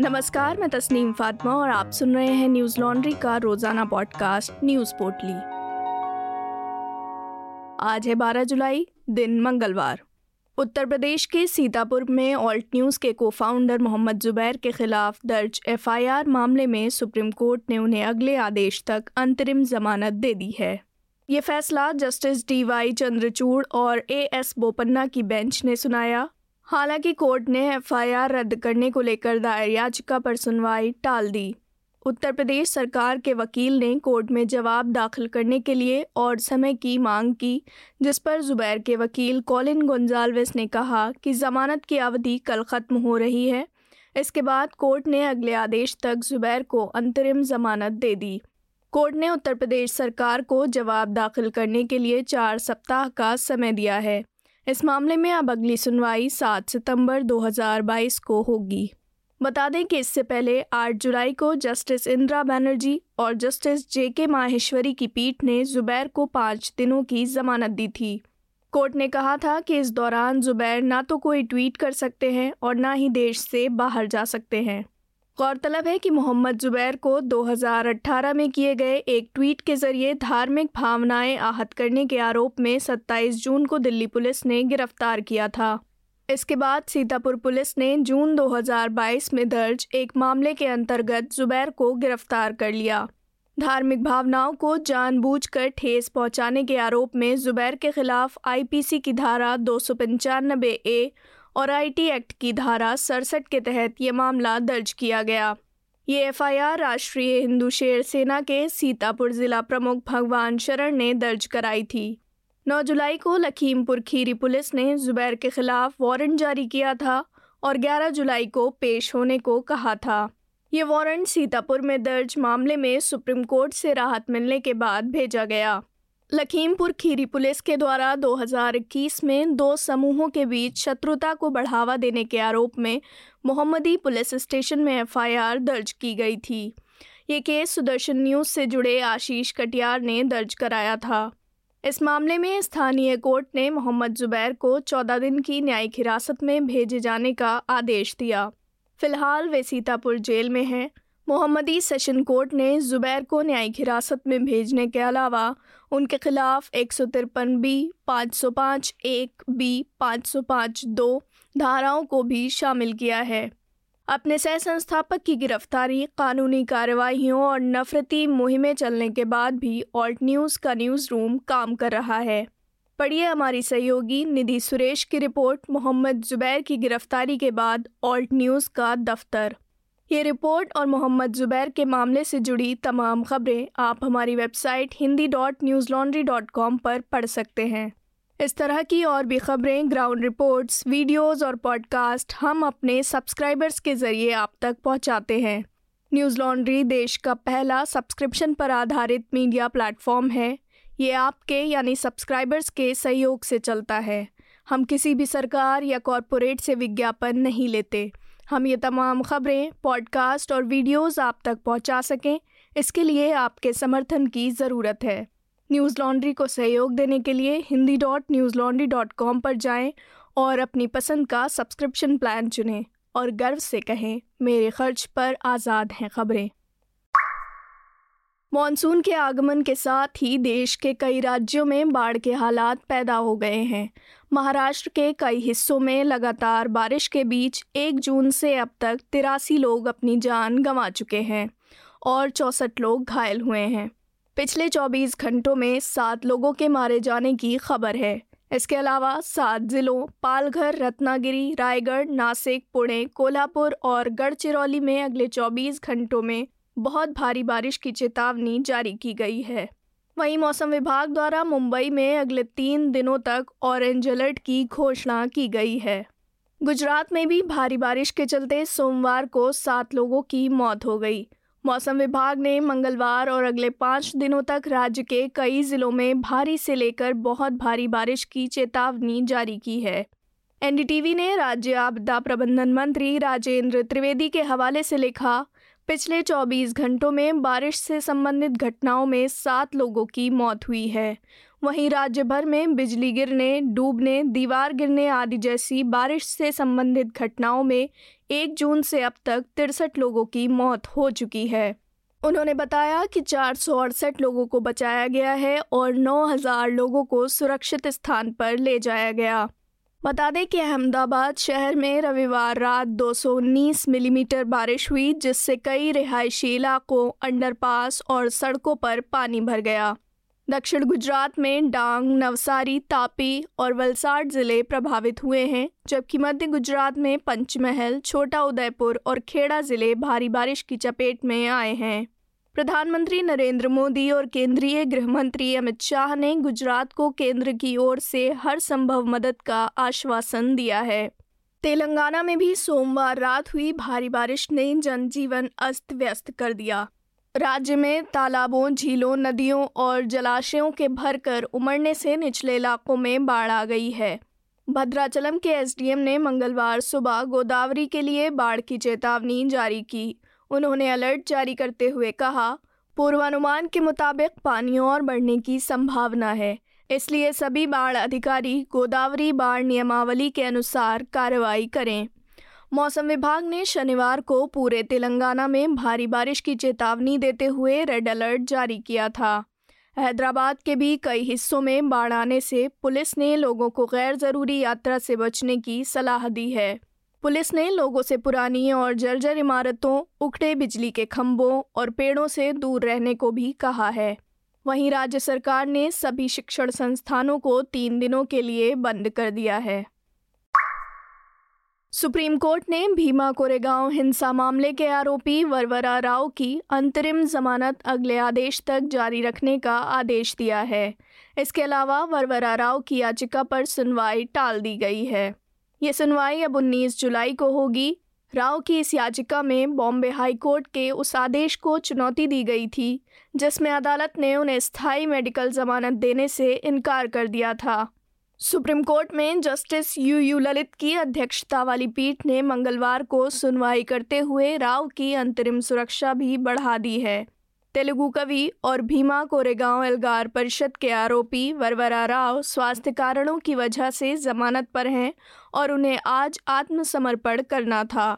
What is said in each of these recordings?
नमस्कार, मैं तस्नीम फातिमा और आप सुन रहे हैं न्यूज़ लॉन्ड्री का रोज़ाना पॉडकास्ट, न्यूज़ पोर्टली। आज है 12 जुलाई, दिन मंगलवार। उत्तर प्रदेश के सीतापुर में ऑल्ट न्यूज़ के को फाउंडर मोहम्मद जुबैर के खिलाफ दर्ज एफआईआर मामले में सुप्रीम कोर्ट ने उन्हें अगले आदेश तक अंतरिम जमानत दे दी है। ये फैसला जस्टिस डी वाई चंद्रचूड़ और ए एस बोपन्ना की बेंच ने सुनाया। हालाँकि कोर्ट ने एफआईआर रद्द करने को लेकर दायर याचिका पर सुनवाई टाल दी। उत्तर प्रदेश सरकार के वकील ने कोर्ट में जवाब दाखिल करने के लिए और समय की मांग की, जिस पर जुबैर के वकील कॉलिन गोंजाल्वेस ने कहा कि जमानत की अवधि कल ख़त्म हो रही है। इसके बाद कोर्ट ने अगले आदेश तक जुबैर को अंतरिम जमानत दे दी। कोर्ट ने उत्तर प्रदेश सरकार को जवाब दाखिल करने के लिए चार सप्ताह का समय दिया है। इस मामले में अब अगली सुनवाई 7 सितंबर 2022 को होगी। बता दें कि इससे पहले 8 जुलाई को जस्टिस इंदिरा बनर्जी और जस्टिस जे के माहेश्वरी की पीठ ने जुबैर को पाँच दिनों की जमानत दी थी। कोर्ट ने कहा था कि इस दौरान जुबैर ना तो कोई ट्वीट कर सकते हैं और ना ही देश से बाहर जा सकते हैं। गौरतलब है कि मोहम्मद जुबैर को 2018 में किए गए एक ट्वीट के ज़रिए धार्मिक भावनाएँ आहत करने के आरोप में 27 जून को दिल्ली पुलिस ने गिरफ़्तार किया था। इसके बाद सीतापुर पुलिस ने जून 2022 में दर्ज एक मामले के अंतर्गत जुबैर को गिरफ़्तार कर लिया। धार्मिक भावनाओं को जानबूझकर ठेस पहुँचाने के आरोप में जुबैर के खिलाफ आईपीसी की धारा दो ए और आईटी एक्ट की धारा सड़सठ के तहत ये मामला दर्ज किया गया। ये एफआईआर राष्ट्रीय हिंदू शेर सेना के सीतापुर जिला प्रमुख भगवान शरण ने दर्ज कराई थी। 9 जुलाई को लखीमपुर खीरी पुलिस ने जुबैर के खिलाफ वारंट जारी किया था और 11 जुलाई को पेश होने को कहा था। ये वारंट सीतापुर में दर्ज मामले में सुप्रीम कोर्ट से राहत मिलने के बाद भेजा गया। लखीमपुर खीरी पुलिस के द्वारा 2021 में दो समूहों के बीच शत्रुता को बढ़ावा देने के आरोप में मोहम्मदी पुलिस स्टेशन में एफआईआर दर्ज की गई थी। ये केस सुदर्शन न्यूज़ से जुड़े आशीष कटियार ने दर्ज कराया था। इस मामले में स्थानीय कोर्ट ने मोहम्मद जुबैर को 14 दिन की न्यायिक हिरासत में भेजे जाने का आदेश दिया। फ़िलहाल वे सीतापुर जेल में हैं। मोहम्मदी सेशन कोर्ट ने जुबैर को न्यायिक हिरासत में भेजने के अलावा उनके खिलाफ एक सौ तिरपन बी, पाँच सौ पाँच एक, बी, पाँच सौ पाँच दो धाराओं को भी शामिल किया है। अपने सह संस्थापक की गिरफ्तारी, कानूनी कार्यवाहियों और नफरती मुहिमें चलने के बाद भी ऑल्ट न्यूज़ का न्यूज़ रूम काम कर रहा है। पढ़िए हमारी सहयोगी निधि सुरेश की रिपोर्ट, मोहम्मद जुबैर की गिरफ्तारी के बाद ऑल्ट न्यूज़ का दफ्तर। ये रिपोर्ट और मोहम्मद ज़ुबैर के मामले से जुड़ी तमाम खबरें आप हमारी website Hindi dot Newslaundry dot com पर पढ़ सकते हैं। इस तरह की और भी खबरें, ग्राउंड रिपोर्ट्स वीडियोस और पॉडकास्ट हम अपने सब्सक्राइबर्स के ज़रिए आप तक पहुंचाते हैं। न्यूज़ लॉन्ड्री देश का पहला सब्सक्रिप्शन पर आधारित मीडिया प्लेटफॉर्म है। ये आपके यानी सब्सक्राइबर्स के सहयोग से चलता है। हम किसी भी सरकार या कॉरपोरेट से विज्ञापन नहीं लेते। हम ये तमाम खबरें पॉडकास्ट और वीडियोस आप तक पहुँचा सकें, इसके लिए आपके समर्थन की ज़रूरत है। न्यूज़ लॉन्ड्री को सहयोग देने के लिए Hindi dot Newslaundry dot com पर जाएँ और अपनी पसंद का सब्सक्रिप्शन प्लान चुनें और गर्व से कहें, मेरे खर्च पर आज़ाद हैं खबरें। मानसून के आगमन के साथ ही देश के कई राज्यों में बाढ़ के हालात पैदा हो गए हैं। महाराष्ट्र के कई हिस्सों में लगातार बारिश के बीच एक जून से अब तक तिरासी लोग अपनी जान गंवा चुके हैं और चौंसठ लोग घायल हुए हैं। पिछले 24 घंटों में सात लोगों के मारे जाने की खबर है। इसके अलावा सात जिलों पालघर, रत्नागिरी, रायगढ़, नासिक, पुणे, कोल्हापुर और गढ़चिरौली में अगले 24 घंटों में बहुत भारी बारिश की चेतावनी जारी की गई है। वहीं मौसम विभाग द्वारा मुंबई में अगले तीन दिनों तक ऑरेंज अलर्ट की घोषणा की गई है। गुजरात में भी भारी बारिश के चलते सोमवार को सात लोगों की मौत हो गई। मौसम विभाग ने मंगलवार और अगले पाँच दिनों तक राज्य के कई जिलों में भारी से लेकर बहुत भारी बारिश की चेतावनी जारी की है। एनडीटीवी ने राज्य आपदा प्रबंधन मंत्री राजेंद्र त्रिवेदी के हवाले से लिखा पिछले 24 घंटों में बारिश से संबंधित घटनाओं में सात लोगों की मौत हुई है। वहीं राज्य भर में बिजली गिरने, डूबने, दीवार गिरने आदि जैसी बारिश से संबंधित घटनाओं में एक जून से अब तक तिरसठ लोगों की मौत हो चुकी है। उन्होंने बताया कि चार सौ अड़सठ लोगों को बचाया गया है और 9000 लोगों को सुरक्षित स्थान पर ले जाया गया। बता दें कि अहमदाबाद शहर में रविवार रात 219 मिलीमीटर बारिश हुई, जिससे कई रिहायशी इलाकों, अंडरपास और सड़कों पर पानी भर गया। दक्षिण गुजरात में डांग, नवसारी, तापी और वलसाड ज़िले प्रभावित हुए हैं, जबकि मध्य गुजरात में पंचमहल, छोटा उदयपुर और खेड़ा ज़िले भारी बारिश की चपेट में आए हैं। प्रधानमंत्री नरेंद्र मोदी और केंद्रीय गृह मंत्री अमित शाह ने गुजरात को केंद्र की ओर से हर संभव मदद का आश्वासन दिया है। तेलंगाना में भी सोमवार रात हुई भारी बारिश ने जनजीवन अस्त व्यस्त कर दिया। राज्य में तालाबों, झीलों, नदियों और जलाशयों के भरकर उमड़ने से निचले इलाकों में बाढ़ आ गई है। भद्राचलम के एसडीएम ने मंगलवार सुबह गोदावरी के लिए बाढ़ की चेतावनी जारी की। उन्होंने अलर्ट जारी करते हुए कहा, पूर्वानुमान के मुताबिक पानी और बढ़ने की संभावना है। इसलिए सभी बाढ़ अधिकारी गोदावरी बाढ़ नियमावली के अनुसार कार्रवाई करें। मौसम विभाग ने शनिवार को पूरे तेलंगाना में भारी बारिश की चेतावनी देते हुए रेड अलर्ट जारी किया था। हैदराबाद के भी कई हिस्सों में बाढ़ आने से पुलिस ने लोगों को गैर ज़रूरी यात्रा से बचने की सलाह दी है। पुलिस ने लोगों से पुरानी और जर्जर इमारतों, उखड़े बिजली के खंभों और पेड़ों से दूर रहने को भी कहा है। वहीं राज्य सरकार ने सभी शिक्षण संस्थानों को तीन दिनों के लिए बंद कर दिया है। सुप्रीम कोर्ट ने भीमा कोरेगांव हिंसा मामले के आरोपी वरवरा राव की अंतरिम जमानत अगले आदेश तक जारी रखने का आदेश दिया है। इसके अलावा वरवरा राव की याचिका पर सुनवाई टाल दी गई है। ये सुनवाई अब 19 जुलाई को होगी। राव की इस याचिका में बॉम्बे हाई कोर्ट के उस आदेश को चुनौती दी गई थी, जिसमें अदालत ने उन्हें स्थायी मेडिकल जमानत देने से इनकार कर दिया था। सुप्रीम कोर्ट में जस्टिस यू यू ललित की अध्यक्षता वाली पीठ ने मंगलवार को सुनवाई करते हुए राव की अंतरिम सुरक्षा भी बढ़ा दी है। तेलुगु कवि और भीमा कोरेगांव एल्गार परिषद के आरोपी वरवरा राव स्वास्थ्य कारणों की वजह से जमानत पर हैं और उन्हें आज आत्मसमर्पण करना था।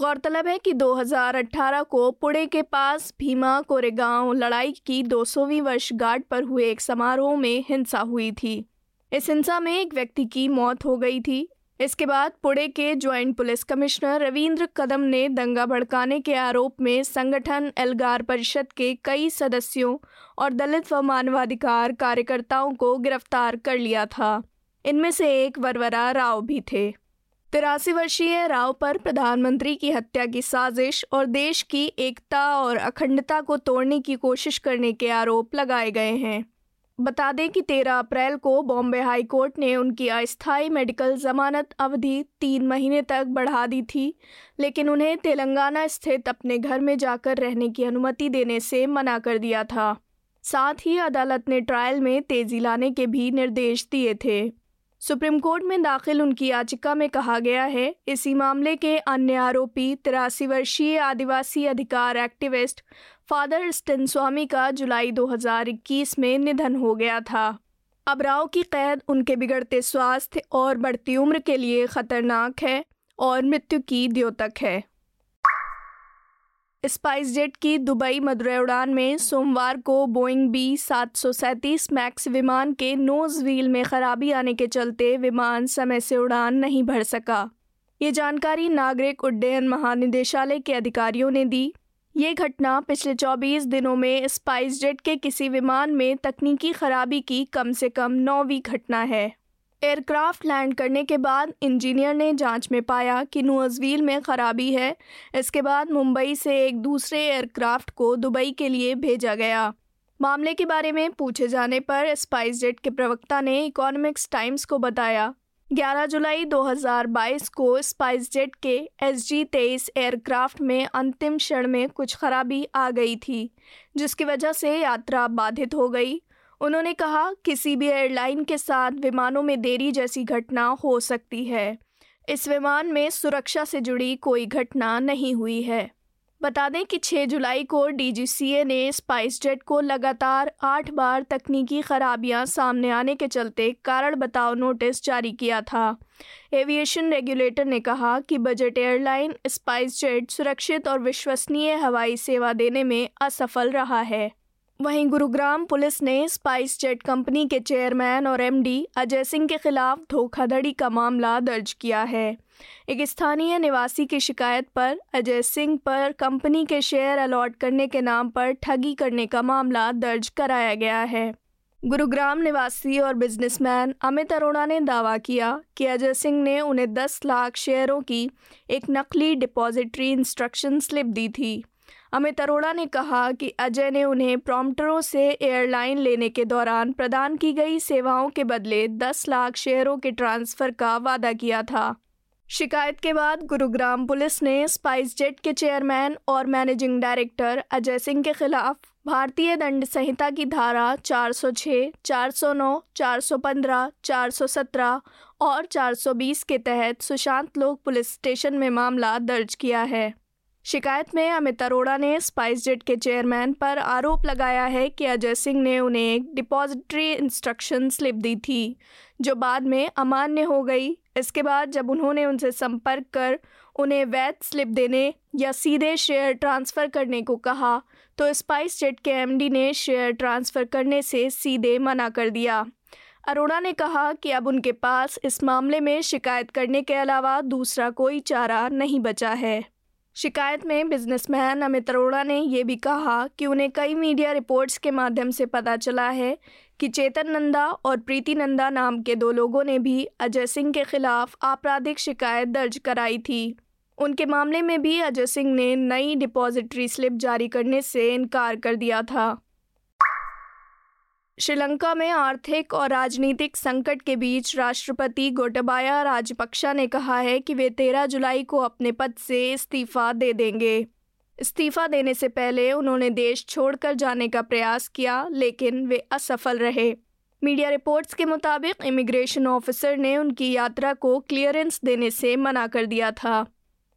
गौरतलब है कि 2018 को पुणे के पास भीमा कोरेगांव लड़ाई की 200वीं वर्षगांठ पर हुए एक समारोह में हिंसा हुई थी। इस हिंसा में एक व्यक्ति की मौत हो गई थी इसके बाद पुणे के joint police commissioner Ravindra Kadam ने दंगा भड़काने के आरोप में संगठन एल्गार परिषद के कई सदस्यों और दलित व मानवाधिकार कार्यकर्ताओं को गिरफ़्तार कर लिया था। इनमें से एक वरवरा राव भी थे। तिरासी वर्षीय राव पर प्रधानमंत्री की हत्या की साजिश और देश की एकता और अखंडता को तोड़ने की कोशिश करने के आरोप लगाए गए हैं। बता दें कि 13 अप्रैल को बॉम्बे हाई कोर्ट ने उनकी अस्थायी मेडिकल जमानत अवधि तीन महीने तक बढ़ा दी थी, लेकिन उन्हें तेलंगाना स्थित अपने घर में जाकर रहने की अनुमति देने से मना कर दिया था। साथ ही अदालत ने ट्रायल में तेज़ी लाने के भी निर्देश दिए थे। सुप्रीम कोर्ट में दाखिल उनकी याचिका में कहा गया है, इसी मामले के अन्य आरोपी तिरासी वर्षीय आदिवासी अधिकार एक्टिविस्ट फादर स्टिन स्वामी का जुलाई 2021 में निधन हो गया था। अब राव की कैद उनके बिगड़ते स्वास्थ्य और बढ़ती उम्र के लिए खतरनाक है और मृत्यु की द्योतक है। स्पाइस जेट की दुबई मदुरै उड़ान में सोमवार को बोइंग बी सात सौ सैंतीस मैक्स विमान के नोज़ व्हील में खराबी आने के चलते विमान समय से उड़ान नहीं भर सका। ये जानकारी नागरिक उड्डयन महानिदेशालय के अधिकारियों ने दी। ये घटना पिछले 24 दिनों में स्पाइसजेट के किसी विमान में तकनीकी खराबी की कम से कम नौवीं घटना है। एयरक्राफ्ट लैंड करने के बाद इंजीनियर ने जाँच में पाया कि नोजवील में खराबी है। इसके बाद मुंबई से एक दूसरे एयरक्राफ्ट को दुबई के लिए भेजा गया। मामले के बारे में पूछे जाने पर स्पाइस जेट के प्रवक्ता ने इकोनॉमिक्स टाइम्स को बताया। 11 जुलाई 2022 को स्पाइस जेट के एस जी तेईस एयरक्राफ्ट में अंतिम क्षण में कुछ खराबी आ गई थी, जिसकी वजह से यात्रा बाधित हो गई। उन्होंने कहा, किसी भी एयरलाइन के साथ विमानों में देरी जैसी घटना हो सकती है। इस विमान में सुरक्षा से जुड़ी कोई घटना नहीं हुई है। बता दें कि 6 जुलाई को डीजीसीए ने स्पाइस जेट को लगातार आठ बार तकनीकी खराबियाँ सामने आने के चलते कारण बताओ नोटिस जारी किया था। एविएशन रेगुलेटर ने कहा कि बजट एयरलाइन स्पाइस जेट सुरक्षित और विश्वसनीय हवाई सेवा देने में असफल रहा है। वहीं गुरुग्राम पुलिस ने स्पाइस जेट कंपनी के चेयरमैन और एमडी अजय सिंह के खिलाफ धोखाधड़ी का मामला दर्ज किया है। एक स्थानीय निवासी की शिकायत पर अजय सिंह पर कंपनी के शेयर अलॉट करने के नाम पर ठगी करने का मामला दर्ज कराया गया है। गुरुग्राम निवासी और बिजनेसमैन अमित अरोड़ा ने दावा किया कि अजय सिंह ने उन्हें 10 लाख शेयरों की एक नकली डिपॉजिटरी इंस्ट्रक्शन स्लिप दी थी। अमित अरोड़ा ने कहा कि अजय ने उन्हें प्रॉम्प्टरों से एयरलाइन लेने के दौरान प्रदान की गई सेवाओं के बदले 10 लाख शेयरों के ट्रांसफ़र का वादा किया था। शिकायत के बाद गुरुग्राम पुलिस ने स्पाइस जेट के चेयरमैन और मैनेजिंग डायरेक्टर अजय सिंह के खिलाफ भारतीय दंड संहिता की धारा 406, 409, 415, 417 और 420 के तहत सुशांत लोक पुलिस स्टेशन में मामला दर्ज किया है। शिकायत में अमित अरोड़ा ने स्पाइस जेट के चेयरमैन पर आरोप लगाया है कि अजय सिंह ने उन्हें एक डिपॉजिटरी इंस्ट्रक्शन स्लिप दी थी, जो बाद में अमान्य हो गई। इसके बाद जब उन्होंने उनसे संपर्क कर उन्हें वैध स्लिप देने या सीधे शेयर ट्रांसफ़र करने को कहा तो स्पाइस जेट के एमडी ने शेयर ट्रांसफ़र करने से सीधे मना कर दिया। अरोड़ा ने कहा कि अब उनके पास इस मामले में शिकायत करने के अलावा दूसरा कोई चारा नहीं बचा है। शिकायत में बिजनेसमैन अमित अरोड़ा ने यह भी कहा कि उन्हें कई मीडिया रिपोर्ट्स के माध्यम से पता चला है कि चेतन नंदा और प्रीति नंदा नाम के दो लोगों ने भी अजय सिंह के खिलाफ आपराधिक शिकायत दर्ज कराई थी। उनके मामले में भी अजय सिंह ने नई डिपॉजिटरी स्लिप जारी करने से इनकार कर दिया था। श्रीलंका में आर्थिक और राजनीतिक संकट के बीच राष्ट्रपति गोटबाया राजपक्षा ने कहा है कि वे 13 जुलाई को अपने पद से इस्तीफा दे देंगे। इस्तीफा देने से पहले उन्होंने देश छोड़कर जाने का प्रयास किया, लेकिन वे असफल रहे। मीडिया रिपोर्ट्स के मुताबिक इमिग्रेशन ऑफिसर ने उनकी यात्रा को क्लियरेंस देने से मना कर दिया था।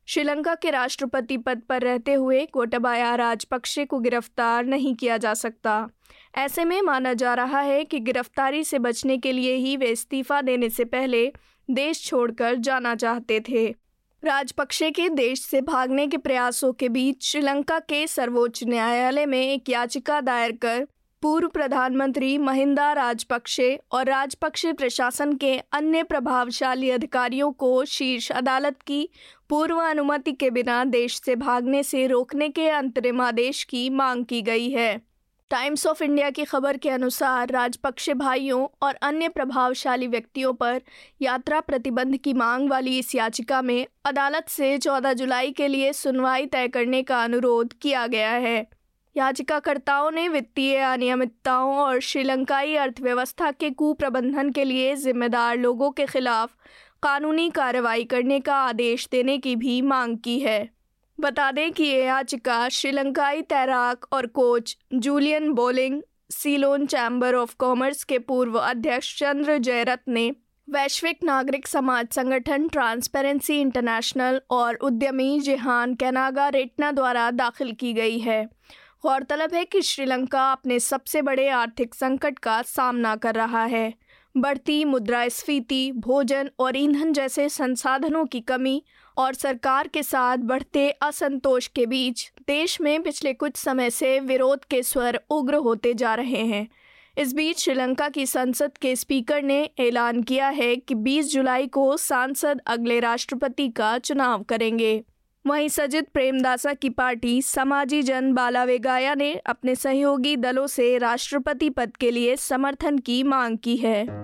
श्रीलंका के राष्ट्रपति पद पर रहते हुए गोटबाया राजपक्षे को गिरफ़्तार नहीं किया जा सकता। ऐसे में माना जा रहा है कि गिरफ्तारी से बचने के लिए ही वे इस्तीफा देने से पहले देश छोड़कर जाना चाहते थे। राजपक्षे के देश से भागने के प्रयासों के बीच श्रीलंका के सर्वोच्च न्यायालय में एक याचिका दायर कर पूर्व प्रधानमंत्री महिंदा राजपक्षे और राजपक्षे प्रशासन के अन्य प्रभावशाली अधिकारियों को शीर्ष अदालत की पूर्व अनुमति के बिना देश से भागने से रोकने के अंतरिम आदेश की मांग की गई है। टाइम्स ऑफ़ इंडिया की खबर के अनुसार राजपक्षे भाइयों और अन्य प्रभावशाली व्यक्तियों पर यात्रा प्रतिबंध की मांग वाली इस याचिका में अदालत से 14 जुलाई के लिए सुनवाई तय करने का अनुरोध किया गया है। याचिकाकर्ताओं ने वित्तीय अनियमितताओं और श्रीलंकाई अर्थव्यवस्था के कुप्रबंधन के लिए जिम्मेदार लोगों के खिलाफ कानूनी कार्रवाई करने का आदेश देने की भी मांग की है। बता दें कि ये याचिका श्रीलंकाई तैराक और coach Julian Bolling, Ceylon chamber of commerce के पूर्व अध्यक्ष चंद्र जयरथ ने वैश्विक नागरिक समाज संगठन ट्रांसपेरेंसी इंटरनेशनल और उद्यमी जिहान कैनागा रेटना द्वारा दाखिल की गई है। गौरतलब है कि श्रीलंका अपने सबसे बड़े आर्थिक संकट का सामना कर रहा है। बढ़ती मुद्रास्फीति, भोजन और ईंधन जैसे संसाधनों की कमी और सरकार के साथ बढ़ते असंतोष के बीच देश में पिछले कुछ समय से विरोध के स्वर उग्र होते जा रहे हैं। इस बीच श्रीलंका की संसद के स्पीकर ने ऐलान किया है कि 20 जुलाई को सांसद अगले राष्ट्रपति का चुनाव करेंगे। वहीं सजित प्रेमदासा की पार्टी समाजी जन बालावेगाया ने अपने सहयोगी दलों से राष्ट्रपति पद के लिए समर्थन की मांग की है।